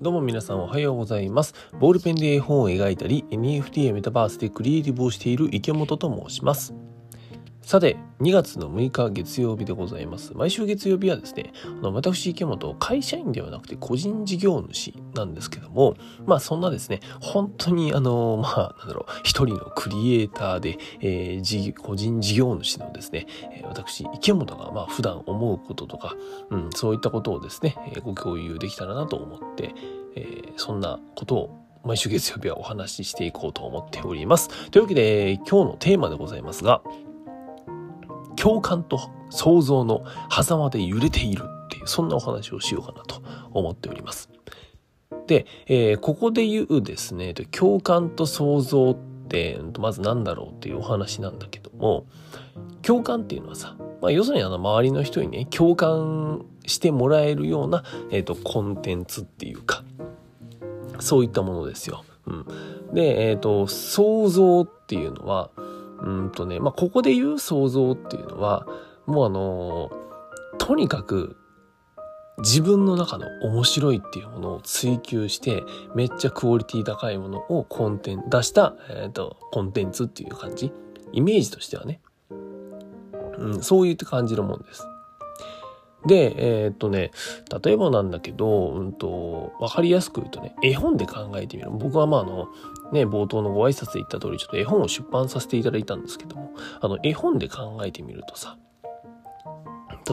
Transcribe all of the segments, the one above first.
どうも皆さんおはようございます。ボールペンで絵本を描いたり、NFT やメタバースでクリエイティブをしている池本と申します。さて、2月の6日月曜日でございます。毎週月曜日はですね、あの私池本、会社員ではなくて個人事業主なんですけども、まあそんなですね、本当にあの、まあなんだろう、一人のクリエイターで、えー、個人事業主のですね、私池本がまあ普段思うこととか、うん、そういったことをですね、ご共有できたらなと思って、えー、そんなことを毎週月曜日はお話ししていこうと思っております。というわけで、今日のテーマでございますが、共感と想像の狭間で揺れているっていう、そんなお話をしようかなと思っております。で、えー、ここで言うですね、共感と想像って、まず何だろうっていうお話なんだけども、共感っていうのはさ、まあ、要するにあの周りの人にね、共感してもらえるような、え、ー、と、コンテンツっていうか、そういったものですよ。うん。で、えっ、ー、と、想像っていうのは、うんとね、まあ、ここで言う想像っていうのは、もうあのとにかく自分の中の面白いっていうものを追求して、めっちゃクオリティ高いものをコンテン、出した、えっ、ー、と、コンテンツっていう感じ？イメージとしてはね。うん、そういった感じのもんです。で、えー、っとね、例えばなんだけど、うんと、わかりやすく言うとね、絵本で考えてみる。僕はまああの、ね、冒頭のご挨拶で言った通り、ちょっと絵本を出版させていただいたんですけども、あの、絵本で考えてみるとさ、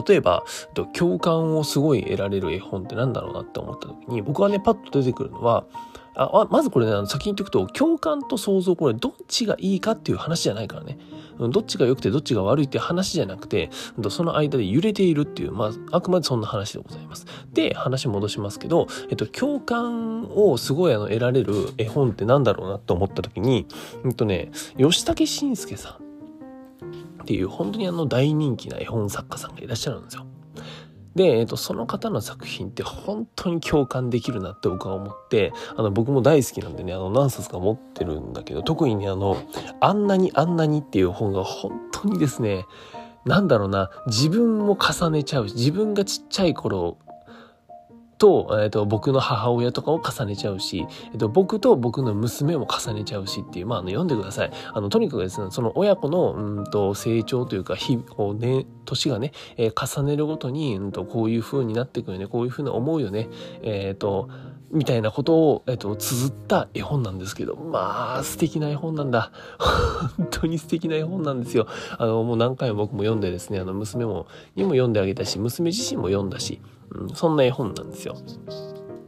例えば、共感をすごい得られる絵本ってなんだろうなって思った時に、僕はね、パッと出てくるのは、あまずこれね、あの先に言っておくと、共感と想像、これどっちがいいかっていう話じゃないからね。どっちが良くてどっちが悪いって話じゃなくて、その間で揺れているっていう、まあ、あくまでそんな話でございます。で、話戻しますけど、えっと、共感をすごいあの得られる絵本ってなんだろうなと思った時に、えっとね、吉武慎介さんっていう本当にあの大人気な絵本作家さんがいらっしゃるんですよ。で、えっと、その方の作品って本当に共感できるなって僕は思って、あの、僕も大好きなんでね、あの、何冊か持ってるんだけど、特にね、あの、あんなにあんなにっていう本が本当にですね、なんだろうな、自分も重ねちゃうし、自分がちっちゃい頃と、え、ー、と、僕の母親とかを重ねちゃうし、え、ー、と、僕と僕の娘も重ねちゃうしっていう、まあ、あの、読んでください。あの、とにかくですね、その親子の、うんと、成長というか、日、こうね、年がね、えー、重ねるごとに、うんと、こういう風になっていくよね、こういう風に思うよね、えっ、と、みたいなことを、えっと、綴った絵本なんですけど、まあ、素敵な絵本なんだ。本当に素敵な絵本なんですよ。あの、もう何回も僕も読んでですね、あの、娘も、にも読んであげたし、娘自身も読んだし、うん、そんな絵本なんですよ。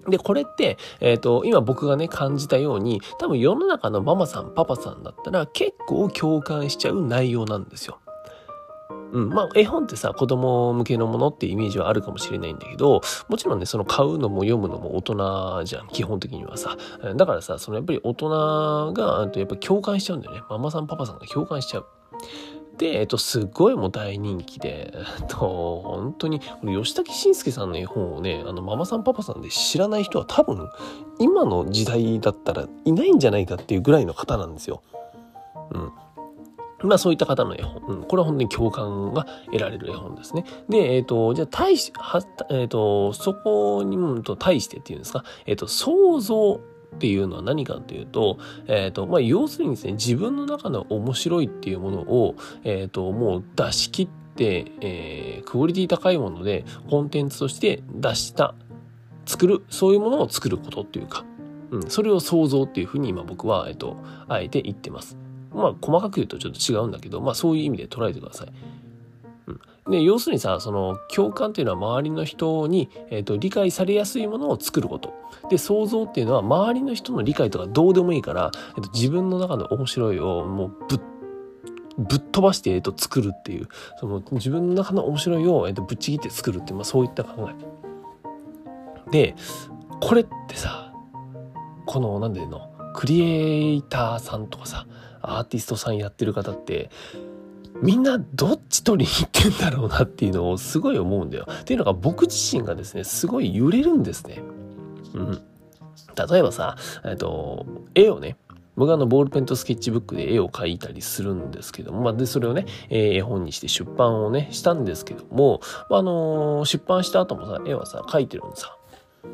で、これって、えっ、ー、と、今僕がね、感じたように、多分世の中のママさん、パパさんだったら結構共感しちゃう内容なんですよ。うん。まあ、絵本ってさ、子供向けのものってイメージはあるかもしれないんだけど、もちろんね、その買うのも読むのも大人じゃん、基本的にはさ。だからさ、そのやっぱり大人が、やっぱ共感しちゃうんだよね。ママさん、パパさんが共感しちゃう。で、えっと、すっごいもう大人気で、えっと、本当に、吉武慎介さんの絵本をね、あの、ママさんパパさんで知らない人は多分、今の時代だったらいないんじゃないかっていうぐらいの方なんですよ。うん。まあそういった方の絵本。うん、これは本当に共感が得られる絵本ですね。で、えっ、ー、と、じゃあ対し、は、えっ、ー、と、そこにもと対してっていうんですか、えっ、ー、と、想像っていうのは何かというと、えっ、ー、と、まあ、要するにですね、自分の中の面白いっていうものを、えっ、ー、と、もう出し切って、えー、クオリティ高いものでコンテンツとして出した、作る、そういうものを作ることっていうか、うん、それを想像っていうふうに今僕は、えっ、と、あえて言ってます。まあ、細かく言うとちょっと違うんだけど、まあ、そういう意味で捉えてください。で、要するにさ、その共感っていうのは周りの人に、えーと、理解されやすいものを作ること。で、想像っていうのは周りの人の理解とかどうでもいいから、えーと、自分の中の面白いをもうぶっぶっ飛ばして、えーと、作るっていう、その自分の中の面白いを、えー、とぶっちぎって作るっていう、まあ、そういった考え。で、これってさ、この、なんでの、クリエイターさんとかさ、アーティストさんやってる方って、みんなどっち取りに行ってんだろうなっていうのをすごい思うんだよ。っていうのが僕自身がですね、すごい揺れるんですね。うん。例えばさ、えっと、絵をね、僕はあのボールペンとスケッチブックで絵を描いたりするんですけども、まあ、で、それをね、え、絵本にして出版をね、したんですけども、あ、のー、出版した後もさ、絵はさ、描いてるんさ。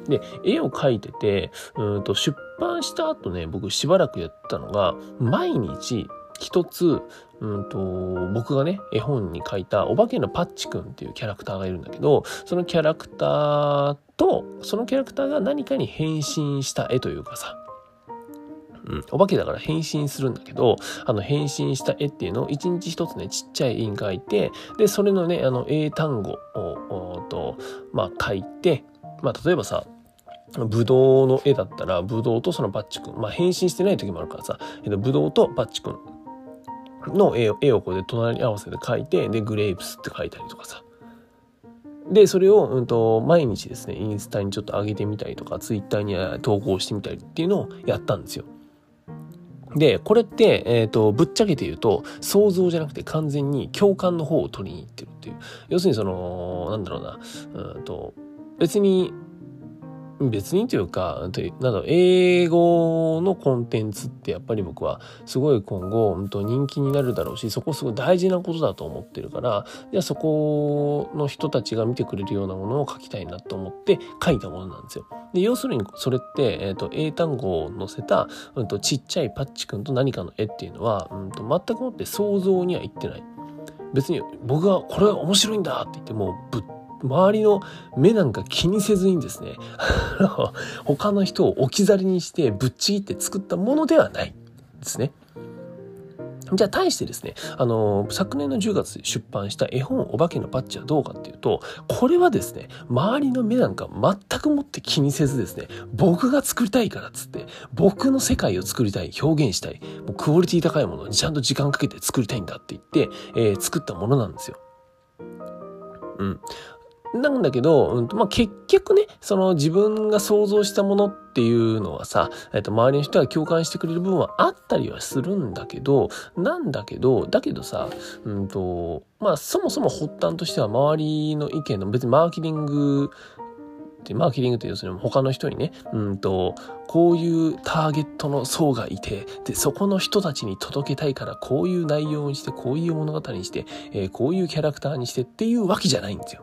で、絵を描いてて、うんと出版した後ね、僕しばらくやったのが、毎日一つ、うんと、僕がね、絵本に描いたお化けのパッチくんっていうキャラクターがいるんだけど、そのキャラクターと、そのキャラクターが何かに変身した絵というかさ、うん、お化けだから変身するんだけど、あの変身した絵っていうのを一日一つね、ちっちゃい絵に描いて、で、それのね、あの英単語を、と、まあ書いて、まあ例えばさ、ブドウの絵だったら、ブドウとそのバッチ君。まあ変身してない時もあるからさ、えっと、ブドウとバッチ君の絵を絵をこうで隣り合わせで描いて、で、グレープスって書いたりとかさ。で、それを、うんと、毎日ですね、インスタにちょっと上げてみたりとか、ツイッターに投稿してみたりっていうのをやったんですよ。で、これって、えっ、ー、と、ぶっちゃけて言うと、想像じゃなくて完全に共感の方を取りに行ってるっていう。要するにその、なんだろうな、うんと、別に別にというか、など、英語のコンテンツってやっぱり僕はすごい今後、うん、と人気になるだろうし、そこすごい大事なことだと思ってるから、じゃあそこの人たちが見てくれるようなものを書きたいなと思って書いたものなんですよ。で、要するにそれって、えっ、ー、と、英単語を載せた、うんと、ちっちゃいパッチ君と何かの絵っていうのは、うんと、全くもって想像にはいってない。別に僕がこれは面白いんだって言ってもぶっ周りの目なんか気にせずにですね、他の人を置き去りにしてぶっちぎって作ったものではないですね。じゃあ対してですね、あの、昨年の10月出版した絵本お化けのパッチはどうかっていうと、これはですね、周りの目なんか全くもって気にせずですね、僕が作りたいからっつって、僕の世界を作りたい、表現したい、もうクオリティ高いものにちゃんと時間かけて作りたいんだって言って、えー、作ったものなんですよ。うん。なんだけど、うんまあ、結局ね、その自分が想像したものっていうのはさ、えっと、周りの人が共感してくれる部分はあったりはするんだけど、なんだけど、だけどさ、うんと、まあ、そもそも発端としては周りの意見の別にマーケティングでマーケティングって要するに他の人にね、うんと、こういうターゲットの層がいて、で、そこの人たちに届けたいから、こういう内容にして、こういう物語にして、えー、こういうキャラクターにしてっていうわけじゃないんですよ。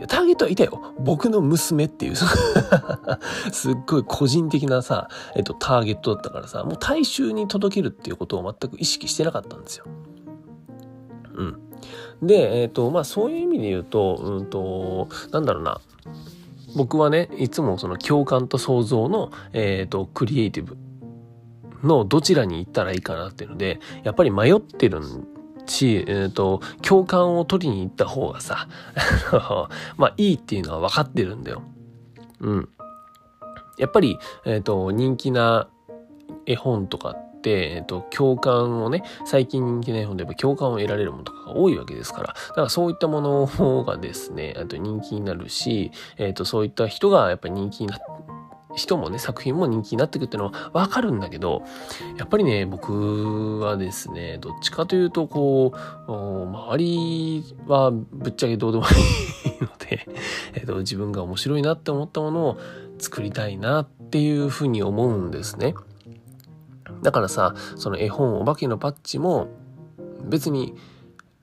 ターゲットはいたよ。僕の娘っていう、すっごい個人的なさ、えっと、ターゲットだったからさ、もう大衆に届けるっていうことを全く意識してなかったんですよ。うん。で、えっ、と、まあそういう意味で言うと、うんと、なんだろうな。僕はね、いつもその共感と想像の、えっ、と、クリエイティブのどちらに行ったらいいかなっていうので、やっぱり迷ってるんし、えっ、ー、と、共感を取りに行った方がさ、まあいいっていうのは分かってるんだよ。うん。やっぱり、えっ、ー、と、人気な絵本とかって、えっ、ー、と、共感をね、最近人気な絵本でやっぱ共感を得られるものとかが多いわけですから、だからそういったものがですね、あと人気になるし、えっ、と、そういった人がやっぱり人気になって、人もね、作品も人気になってくっていうのはわかるんだけど、やっぱりね、僕はですね、どっちかというと、こう、周りはぶっちゃけどうでもいいので、えっと、自分が面白いなって思ったものを作りたいなっていうふうに思うんですね。だからさ、その絵本お化けのパッチも別に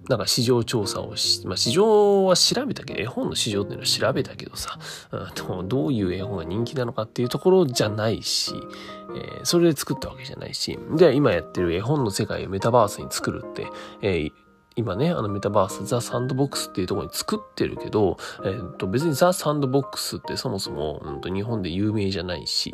なんか市場調査をし、まあ、市場は調べたけど、絵本の市場っていうのは調べたけどさ、うん、どういう絵本が人気なのかっていうところじゃないし、えー、それで作ったわけじゃないし、で、今やってる絵本の世界をメタバースに作るって、えー今ね、あのメタバース、ザ・サンドボックスっていうところに作ってるけど、えー、と別にザ・サンドボックスってそもそも、うん、と日本で有名じゃないし、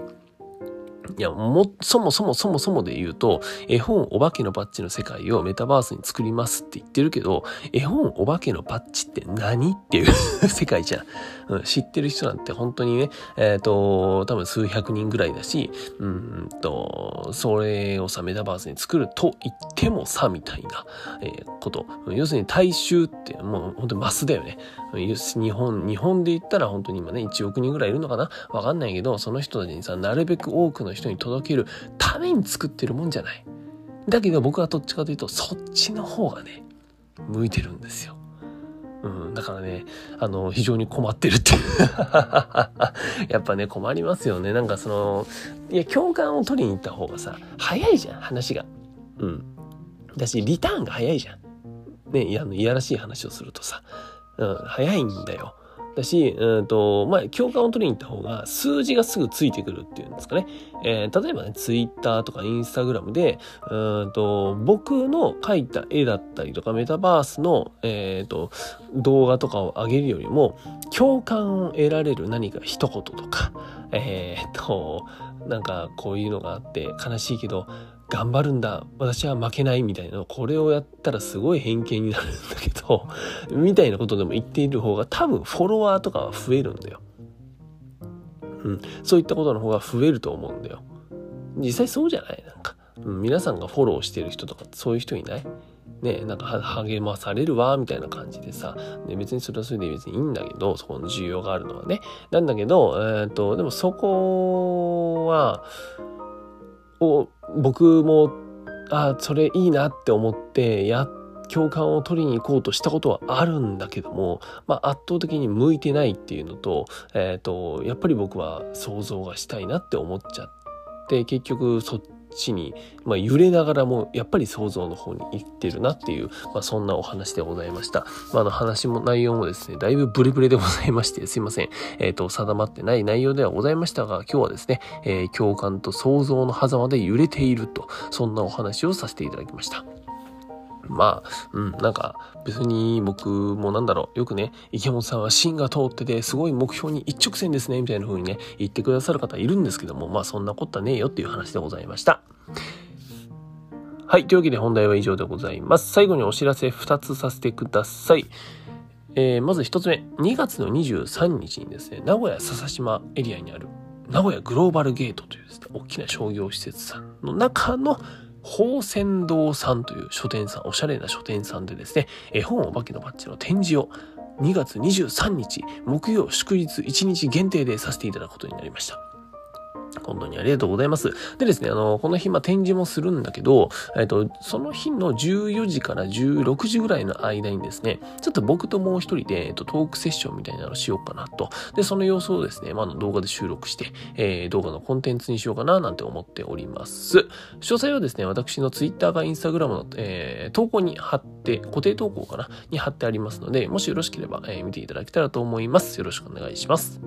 いや、も、そもそもそもそもで言うと、絵本お化けのパッチの世界をメタバースに作りますって言ってるけど、絵本お化けのパッチって何っていう世界じゃん。うん、知ってる人なんて本当にね、えっ、ー、と、多分数百人ぐらいだし、うんと、それをさ、メタバースに作ると言ってもさ、みたいな、えー、こと。要するに大衆ってもう本当にマスだよね。日本、日本で言ったら本当に今ね、1億人ぐらいいるのかな？わかんないけど、その人たちにさ、なるべく多くの人に届けるために作ってるもんじゃない。だけど僕はどっちかというと、そっちの方がね、向いてるんですよ。うん、だからね、あの、非常に困ってるって やっぱね、困りますよね。なんかその、いや、共感を取りに行った方がさ、早いじゃん、話が。うん。だし、リターンが早いじゃん。ね、いや、の、いやらしい話をするとさ、うん、早いんだよ。だし、うんと、まあ、共感を取りに行った方が数字がすぐついてくるっていうんですかね。えー、例えばね、ツイッターとかインスタグラムで、うんと、僕の描いた絵だったりとか、メタバースの、え、ー、と、動画とかを上げるよりも、共感を得られる何か一言とか、えっ、ー、と、なんかこういうのがあって悲しいけど、頑張るんだ私は負けないみたいなこれをやったらすごい偏見になるんだけどどみたいなことでも言っている方が多分フォロワーとかは増えるんだよ。うん、そういったことの方が増えると思うんだよ。実際そうじゃない？なんか、うん、皆さんがフォローしてる人とかそういう人いない？ねなんか励まされるわみたいな感じでさ、ね、別にそれはそれで別にいいんだけどそこの需要があるのはね。なんだけど、えーとでもそこはを僕もあそれいいなって思ってやっ共感を取りに行こうとしたことはあるんだけども、まあ、圧倒的に向いてないっていうのと,、えーと、やっぱり僕は想像がしたいなって思っちゃって結局そっ地に、まあ、揺れながらもやっぱり想像の方に行ってるなっていう、まあ、そんなお話でございました。まあ、の話も内容もですね、だいぶブレブレでございまして、すいません。えっ、ー、と、定まってない内容ではございましたが、今日はですね、えー、共感と想像の狭間で揺れていると、そんなお話をさせていただきました。まあ、うん、なんか、別に僕もなんだろう、よくね、池本さんは芯が通ってて、すごい目標に一直線ですね、みたいな風にね、言ってくださる方いるんですけども、まあそんなことはねえよっていう話でございました。はい、というわけで本題は以上でございます。最後にお知らせ2つさせてください。えー、まず1つ目、2月の23日にですね、名古屋笹島エリアにある名古屋グローバルゲートというですね、大きな商業施設さんの中の宝仙堂さんという書店さん、おしゃれな書店さんでですね、絵本お化けのバッジの展示を2月23日、木曜祝日1日限定でさせていただくことになりました。本当にありがとうございます。でですね、あの、この日、まあ、展示もするんだけど、えっと、その日の14時から16時ぐらいの間にですね、ちょっと僕ともう一人で、えっと、トークセッションみたいなのをしようかなと。で、その様子をですね、まあ、動画で収録して、えー、動画のコンテンツにしようかな、なんて思っております。詳細はですね、私の Twitter か Instagram の、えー、投稿に貼って、固定投稿かな？に貼ってありますので、もしよろしければ、えー、見ていただけたらと思います。よろしくお願いします。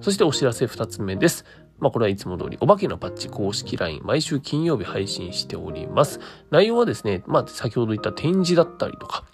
そしてお知らせ二つ目です。まあこれはいつも通り、お化けのパッチ公式 LINE、毎週金曜日配信しております。内容はですね、まあ先ほど言った展示だったりとか、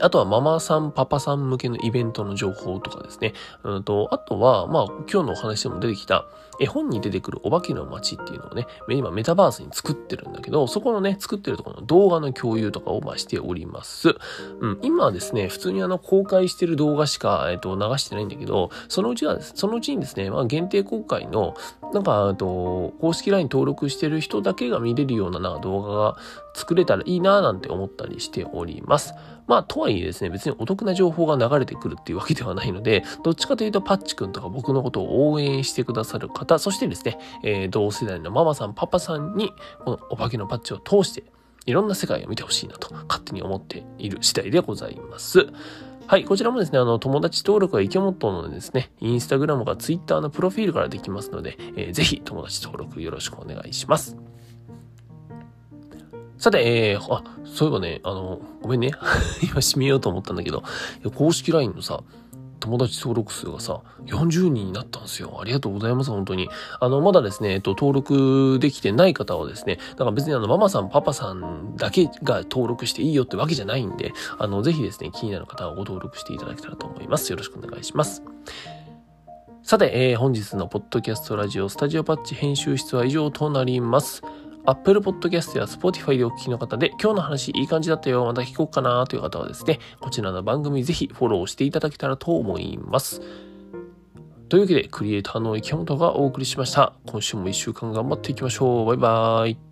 あとはママさん、パパさん向けのイベントの情報とかですね。うんと、あとは、まあ、今日のお話でも出てきた、絵本に出てくるお化けの街っていうのをね、今メタバースに作ってるんだけど、そこのね、作ってるところの動画の共有とかをましております。うん、今はですね、普通にあの、公開してる動画しか、えっと、流してないんだけど、そのうちは、そのうちにですね、まあ、限定公開の、なんか、と、公式 LINE 登録してる人だけが見れるようなな動画が作れたらいいなぁなんて思ったりしております。まあ、とはいえですね、別にお得な情報が流れてくるっていうわけではないので、どっちかというとパッチくんとか僕のことを応援してくださる方、そしてですね、えー、同世代のママさん、パパさんに、このお化けのパッチを通して、いろんな世界を見てほしいなと、勝手に思っている次第でございます。はい、こちらもですね、あの、友達登録は池本のですね、インスタグラムかツイッターのプロフィールからできますので、えー、ぜひ友達登録よろしくお願いします。さて、えー、あ、そういえばね、あの、ごめんね。今締めようと思ったんだけど、公式 LINE のさ、友達登録数がさ、40人になったんですよ。ありがとうございます、本当に。あの、まだですね、えっと、登録できてない方はですね、だから別にあの、ママさん、パパさんだけが登録していいよってわけじゃないんで、あの、ぜひですね、気になる方はご登録していただけたらと思います。よろしくお願いします。さて、えー、本日のポッドキャストラジオスタジオパッチ編集室は以上となります。Apple Podcast や Spotify でお聞きの方で、今日の話いい感じだったよ、また聞こうかなという方はですね、こちらの番組ぜひフォローしていただけたらと思います。というわけで、クリエイターの池本がお送りしました。今週も1週間頑張っていきましょう。バイバーイ。